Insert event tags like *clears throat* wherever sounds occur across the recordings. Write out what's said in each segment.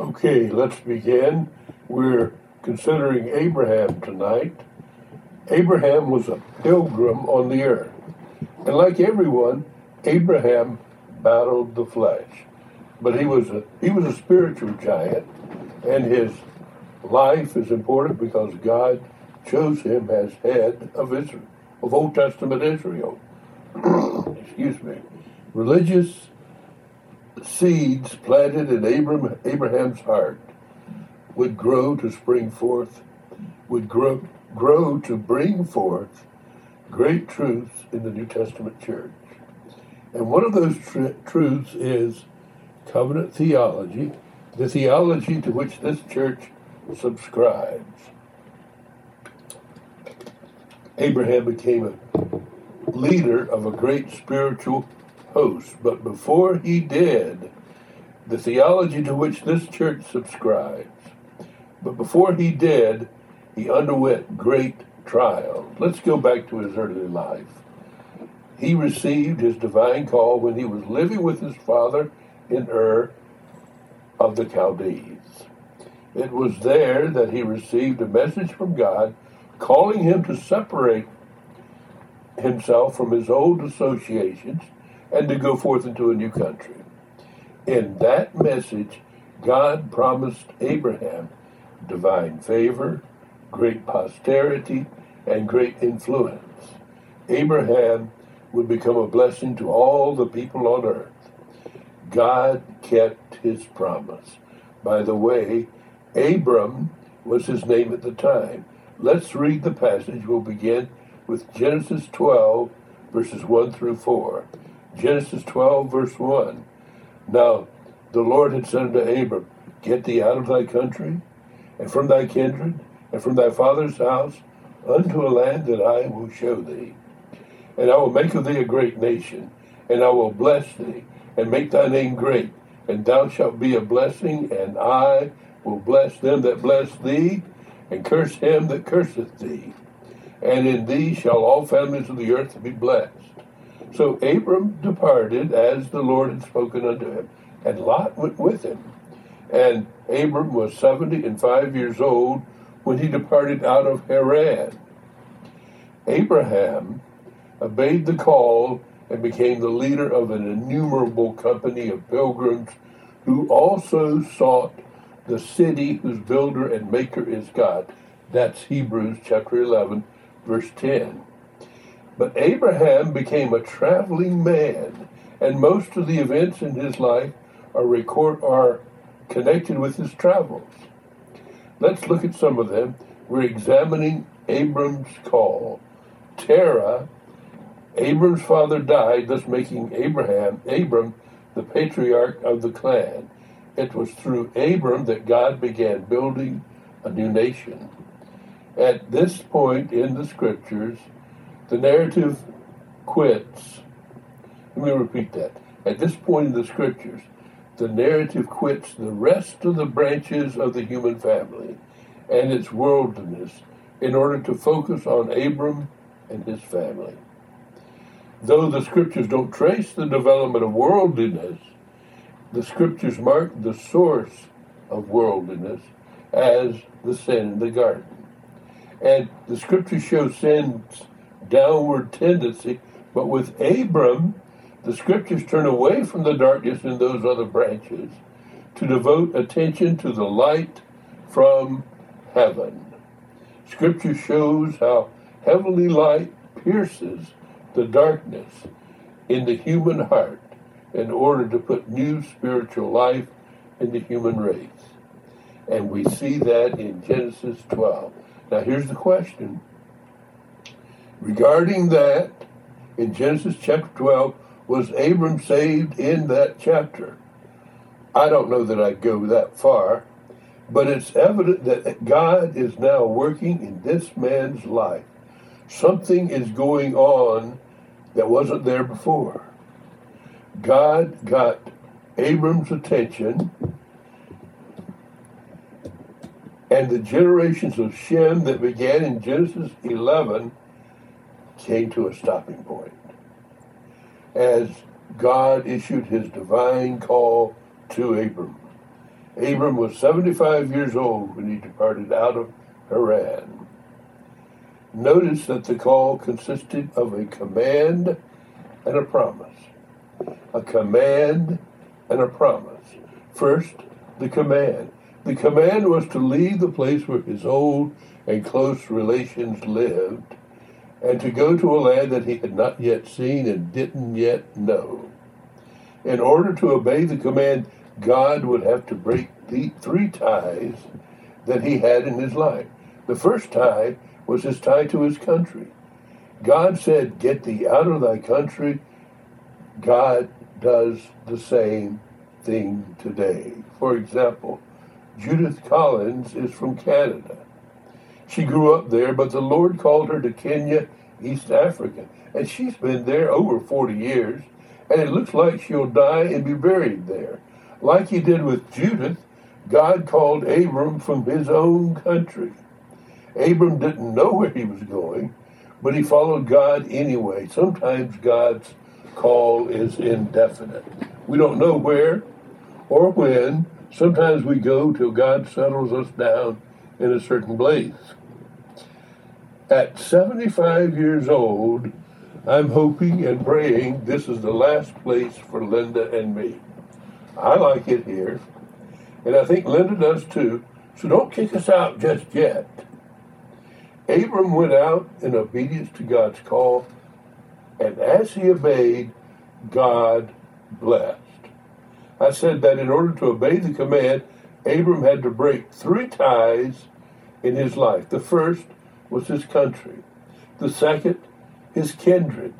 Okay, let's begin. We're considering Abraham tonight. Abraham was a pilgrim on the earth. And like everyone, Abraham battled the flesh. But he was a he was a spiritual giant, and his life is important because God chose him as head of Israel, of Old Testament Israel. *clears throat* Excuse me. Religious seeds planted in Abram, Abraham's heart would grow to spring forth, would grow, grow to bring forth great truths in the New Testament church. And one of those tr- truths is covenant theology, the theology to which this church subscribes. Abraham became a leader of a great spiritual host, but before he did, the theology to which this church subscribes, but before he did, he underwent great trials. Let's go back to his early life. He received his divine call when he was living with his father in Ur of the Chaldees. It was there that he received a message from God calling him to separate himself from his old associations and to go forth into a new country. In that message, God promised Abraham divine favor, great posterity, and great influence. Abraham would become a blessing to all the people on earth. God kept his promise. By the way, Abram was his name at the time. Let's read the passage. We'll begin with Genesis 12, verses 1 through 4. Genesis 12, verse 1. Now, the Lord had said unto Abram, Get thee out of thy country, and from thy kindred, and from thy father's house, unto a land that I will show thee. And I will make of thee a great nation, and I will bless thee, and make thy name great, and thou shalt be a blessing, and I will bless them that bless thee, and curse him that curseth thee. And in thee shall all families of the earth be blessed. So Abram departed as the Lord had spoken unto him, and Lot went with him. And Abram was seventy and five years old when he departed out of Haran. Abraham obeyed the call and became the leader of an innumerable company of pilgrims who also sought the city whose builder and maker is God. That's Hebrews chapter 11, verse 10. But Abraham became a traveling man, and most of the events in his life are record are connected with his travels. Let's look at some of them. We're examining Abram's call. Terah, Abram's father died, thus making Abraham, Abram, the patriarch of the clan. It was through Abram that God began building a new nation. At this point in the scriptures, the narrative quits. Let me repeat that. At this point in the scriptures, the narrative quits the rest of the branches of the human family and its worldliness in order to focus on Abram and his family. Though the scriptures don't trace the development of worldliness, the scriptures mark the source of worldliness as the sin in the garden. And the scriptures show sin's downward tendency, but with Abram, the scriptures turn away from the darkness in those other branches to devote attention to the light from heaven. Scripture shows how heavenly light pierces the darkness in the human heart in order to put new spiritual life in the human race. And we see that in Genesis 12. Now, here's the question. Regarding that, in Genesis chapter 12, was Abram saved in that chapter? I don't know that I'd go that far, but it's evident that God is now working in this man's life. Something is going on that wasn't there before. God got Abram's attention, and the generations of Shem that began in Genesis 11 came to a stopping point as God issued his divine call to Abram. Abram was 75 years old when he departed out of Haran. Notice that the call consisted of a command and a promise. A command and a promise. First, the command. The command was to leave the place where his old and close relations lived and to go to a land that he had not yet seen and didn't yet know. In order to obey the command, God would have to break the three ties that he had in his life. The first tie was his tie to his country. God said, Get thee out of thy country. God does the same thing today. For example, Judith Collins is from Canada. She grew up there, but the Lord called her to Kenya, East Africa, and she's been there over 40 years, and it looks like she'll die and be buried there. Like he did with Judith, God called Abram from his own country. Abram didn't know where he was going, but he followed God anyway. Sometimes God's call is indefinite. We don't know where or when. Sometimes we go till God settles us down in a certain place. At 75 years old, I'm hoping and praying this is the last place for Linda and me. I like it here, and I think Linda does too, so don't kick us out just yet. Abram went out in obedience to God's call, and as he obeyed, God blessed. I said that in order to obey the command, Abram had to break three ties in his life. The first was his country, the second, his kindred,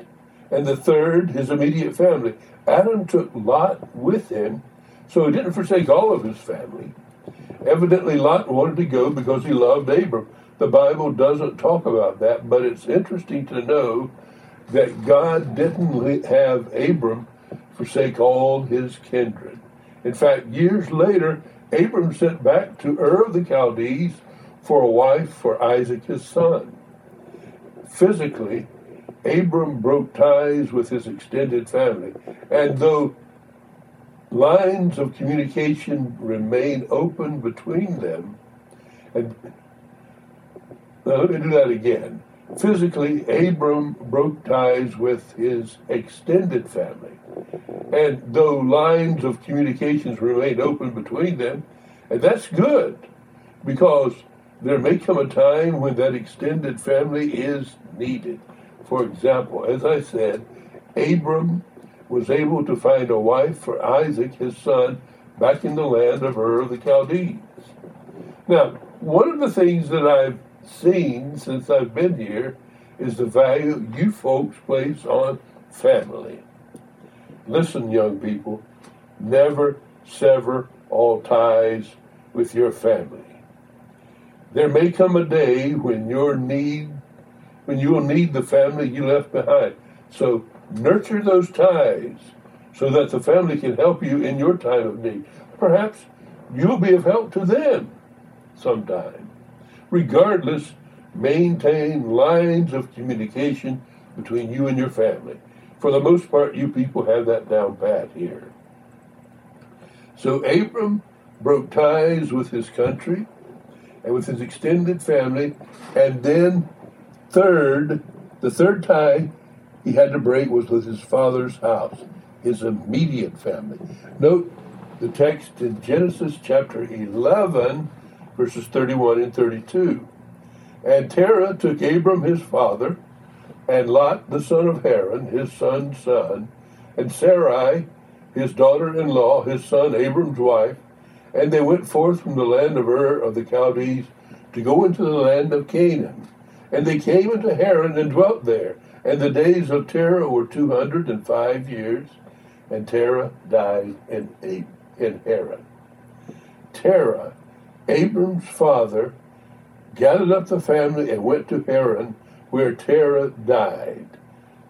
and the third, his immediate family. Abram took Lot with him, so he didn't forsake all of his family. Evidently, Lot wanted to go because he loved Abram. The Bible doesn't talk about that, but it's interesting to know that God didn't have Abram forsake all his kindred. In fact, years later, Abram sent back to Ur of the Chaldees for a wife for Isaac his son. Physically, Abram broke ties with his extended family, and though lines of communication remain open between them, and now let me do that again. Physically, Abram broke ties with his extended family. And though lines of communications remained open between them, and that's good because there may come a time when that extended family is needed. For example, as I said, Abram was able to find a wife for Isaac, his son, back in the land of Ur of the Chaldees. Now, one of the things that I've seen since I've been here is the value you folks place on family. Listen, young people, never sever all ties with your family. There may come a day when your need when you will need the family you left behind. So nurture those ties so that the family can help you in your time of need. Perhaps you'll be of help to them sometime. Regardless, maintain lines of communication between you and your family. For the most part, you people have that down pat here. So Abram broke ties with his country and with his extended family, and then third, the third tie he had to break was with his father's house, his immediate family. Note the text in Genesis chapter 11, verses 31 and 32. And Terah took Abram his father, and Lot the son of Haran, his son's son, and Sarai, his daughter in law, his son Abram's wife, and they went forth from the land of Ur of the Chaldees to go into the land of Canaan. And they came into Haran and dwelt there. And the days of Terah were two hundred and five years, and Terah died in, in Haran. Terah, Abram's father, gathered up the family and went to Haran, where Terah died.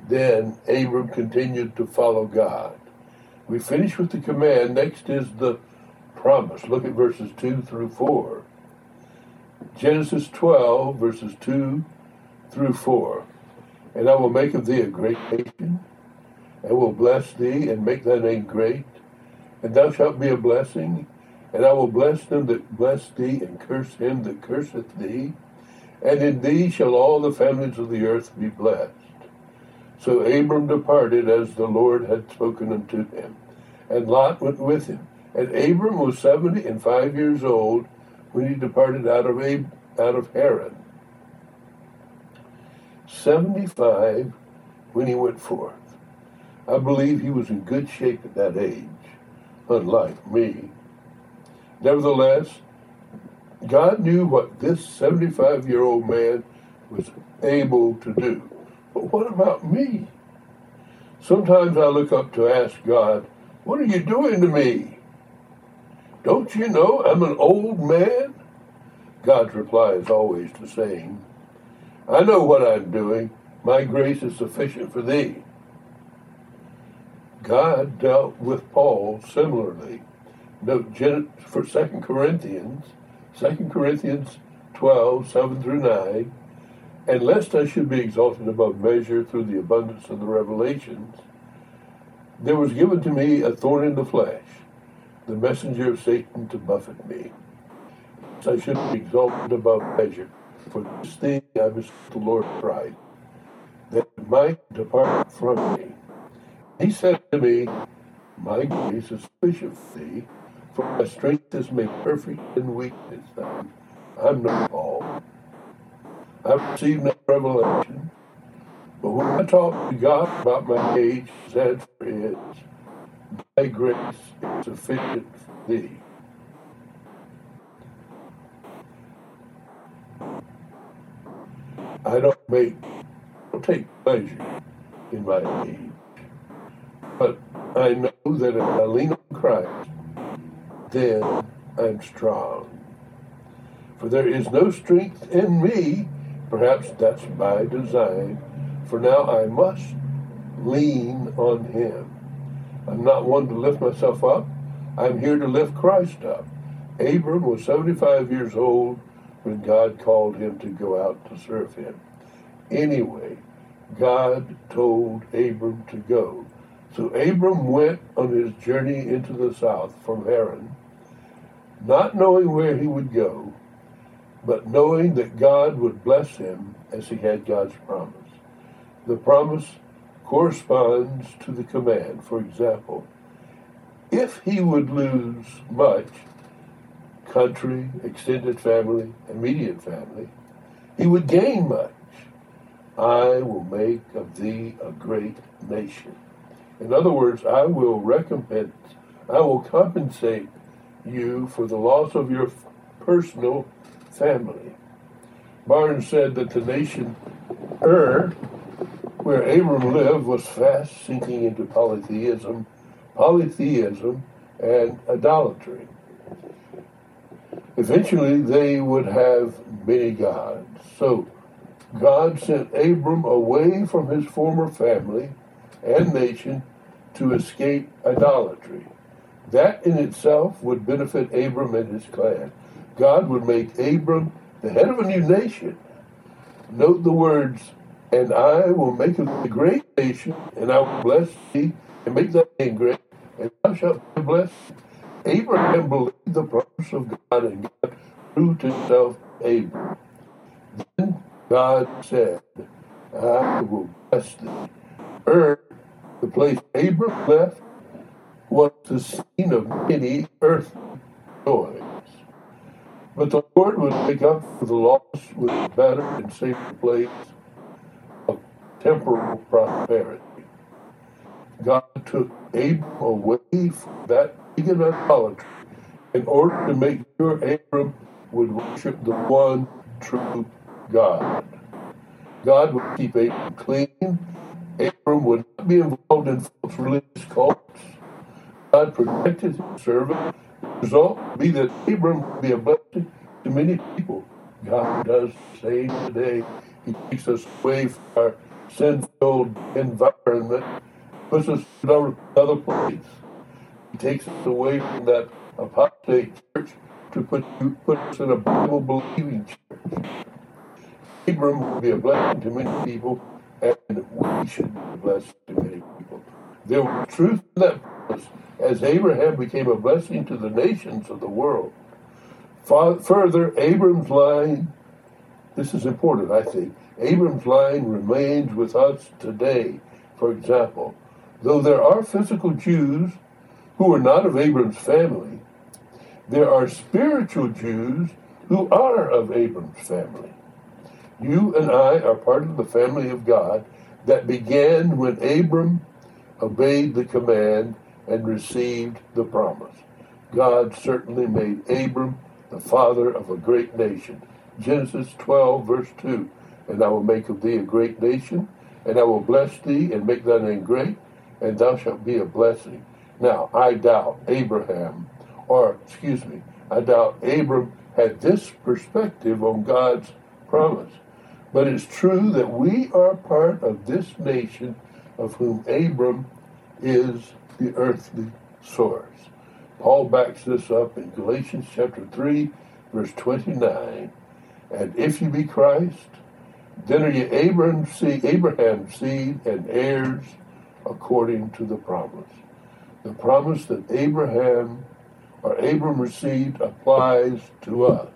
Then Abram continued to follow God. We finish with the command. Next is the promise. Look at verses 2 through 4. Genesis 12, verses 2 through 4. And I will make of thee a great nation, and will bless thee, and make thy name great, and thou shalt be a blessing, And I will bless them that bless thee, and curse him that curseth thee. And in thee shall all the families of the earth be blessed. So Abram departed as the Lord had spoken unto him, and Lot went with him. And Abram was seventy and five years old when he departed out of Ab- out of Haran. Seventy-five when he went forth. I believe he was in good shape at that age, unlike me. Nevertheless, God knew what this 75 year old man was able to do. But what about me? Sometimes I look up to ask God, What are you doing to me? Don't you know I'm an old man? God's reply is always the same I know what I'm doing. My grace is sufficient for thee. God dealt with Paul similarly. Note for 2 Corinthians, 2 Corinthians 12, 7 through 9, and lest I should be exalted above measure through the abundance of the revelations, there was given to me a thorn in the flesh, the messenger of Satan to buffet me. I should be exalted above measure. For this thing I besought the Lord cried, that it might depart from me. He said to me, My grace is sufficient for thee, for my strength is made perfect in weakness. I'm not Paul. I've received no revelation. But when I talk to God about my age, said for his, my grace is sufficient for thee. I don't make, don't take pleasure in my age. But I know that if I lean on Christ, then I'm strong. For there is no strength in me, perhaps that's by design, for now I must lean on Him. I'm not one to lift myself up, I'm here to lift Christ up. Abram was 75 years old when God called him to go out to serve Him. Anyway, God told Abram to go. So Abram went on his journey into the south from Haran, not knowing where he would go, but knowing that God would bless him as he had God's promise. The promise corresponds to the command. For example, if he would lose much, country, extended family, immediate family, he would gain much. I will make of thee a great nation. In other words, I will recompense, I will compensate you for the loss of your personal family. Barnes said that the nation Ur, where Abram lived, was fast sinking into polytheism, polytheism, and idolatry. Eventually, they would have many gods. So, God sent Abram away from his former family and nation to escape idolatry. That in itself would benefit Abram and his clan. God would make Abram the head of a new nation. Note the words, and I will make a great nation, and I will bless thee, and make thy name great, and thou shalt be blessed. Abraham believed the promise of God, and God proved himself Abram. Then God said, I will bless thee. Earth the place Abram left was the scene of many earthly joys. But the Lord would make up for the loss with a better and safer place temporal prosperity. God took Abram away from that pagan idolatry in order to make sure Abram would worship the one true God. God would keep Abram clean Abram would not be involved in false religious cults. God protected his servant. The result would be that Abram would be a blessing to many people. God does the same today. He takes us away from our sin-filled environment, puts us in another place. He takes us away from that apostate church to put, put us in a Bible-believing church. Abram would be a blessing to many people and we should be blessed to many people. There was truth in that promise, as Abraham became a blessing to the nations of the world. Further, Abram's line, this is important, I think, Abram's line remains with us today. For example, though there are physical Jews who are not of Abram's family, there are spiritual Jews who are of Abram's family. You and I are part of the family of God that began when Abram obeyed the command and received the promise. God certainly made Abram the father of a great nation. Genesis 12, verse 2. And I will make of thee a great nation, and I will bless thee and make thy name great, and thou shalt be a blessing. Now, I doubt Abraham, or excuse me, I doubt Abram had this perspective on God's promise. But it's true that we are part of this nation of whom Abram is the earthly source. Paul backs this up in Galatians chapter 3, verse 29. And if you be Christ, then are you Abraham's seed, Abraham's seed and heirs according to the promise. The promise that Abraham or Abram received applies to us.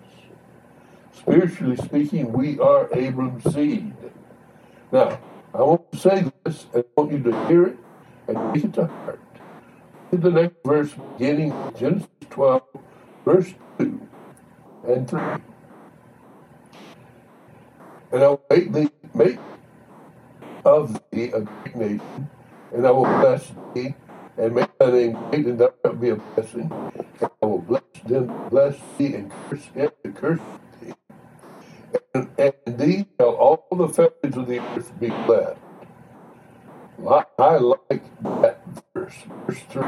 Spiritually speaking, we are Abram's seed. Now, I want to say this and I want you to hear it and take it to heart. In the next verse, beginning Genesis 12, verse 2 and 3. And I will make thee make of thee a great nation, and I will bless thee, and make thy name great, and thou shalt be a blessing. And I will bless them, bless thee, and curse and curse thee. And, and thee shall all the families of the earth be blessed. I like that verse, verse 3.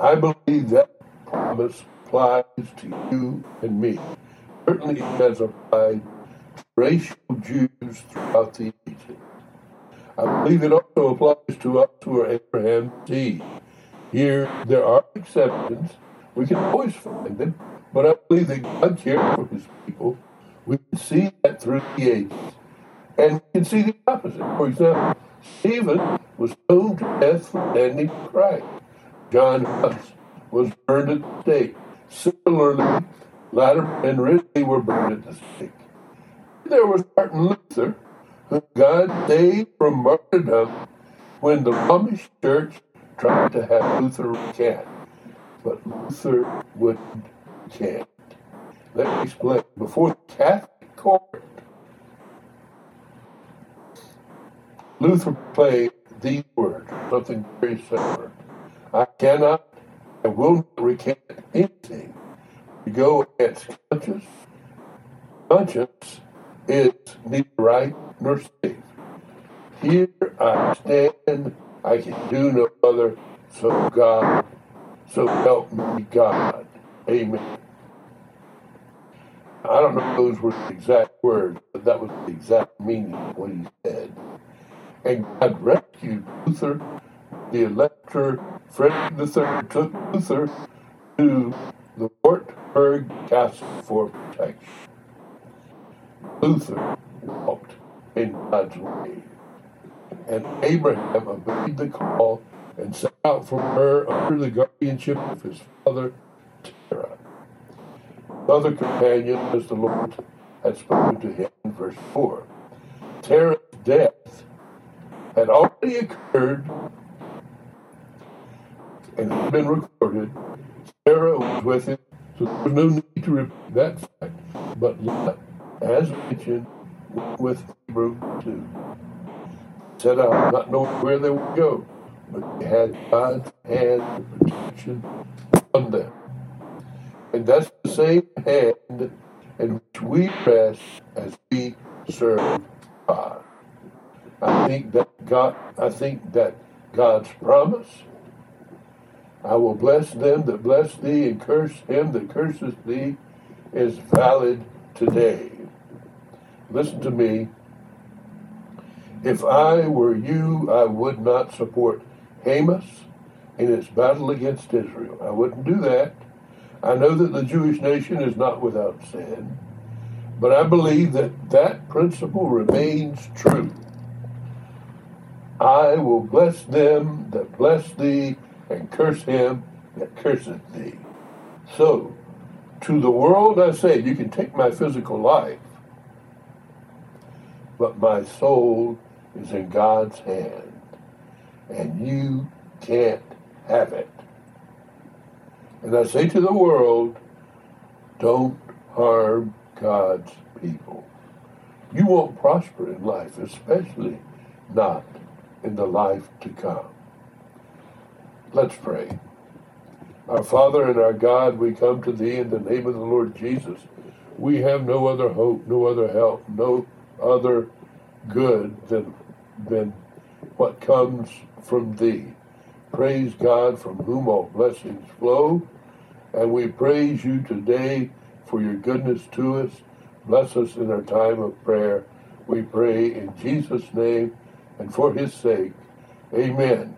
I believe that promise applies to you and me. Certainly it has applied racial Jews throughout the ages. I believe it also applies to us who are Abraham's seed. Here, there are exceptions. We can always find them, but I believe that God cares for his people. We can see that through the ages. And we can see the opposite. For example, Stephen was stoned to death for standing for Christ. John Huss was burned at the stake. Similarly, Latimer and Ridley were burned at the stake. There was Martin Luther, who God saved from martyrdom when the Romish church tried to have Luther recant. But Luther wouldn't recant. Let me explain. Before the Catholic court, Luther played these words, something very similar. I cannot I will not recant anything to go against conscience. Conscience is neither right nor safe. Here I stand, I can do no other, so God, so help me God. Amen. I don't know if those were the exact words, but that was the exact meaning of what he said and God rescued Luther. The elector Frederick III took Luther to the Wartburg Castle for protection. Luther walked in God's way, and Abraham obeyed the call and set out from Ur under the guardianship of his father Terah. Other companion as the Lord had spoken to him in verse 4. Terah's death had already occurred and had been recorded. Terah was with him, so there was no need to repeat that fact. But Lot, as mentioned, with Abram too. Set out not knowing where they would go, but they had God's hand of protection on them. And that's the same hand in which we rest as we serve God. I think that God, I think that God's promise, I will bless them that bless thee and curse him that curses thee, is valid today. Listen to me. If I were you, I would not support Hamas in its battle against Israel. I wouldn't do that. I know that the Jewish nation is not without sin, but I believe that that principle remains true. I will bless them that bless thee, and curse him that curseth thee. So, to the world I say, you can take my physical life, but my soul is in God's hand, and you can't have it. And I say to the world, don't harm God's people. You won't prosper in life, especially not in the life to come. Let's pray. Our Father and our God, we come to Thee in the name of the Lord Jesus. We have no other hope, no other help, no other good than, than what comes from Thee. Praise God from whom all blessings flow. And we praise you today for your goodness to us. Bless us in our time of prayer. We pray in Jesus' name and for his sake. Amen.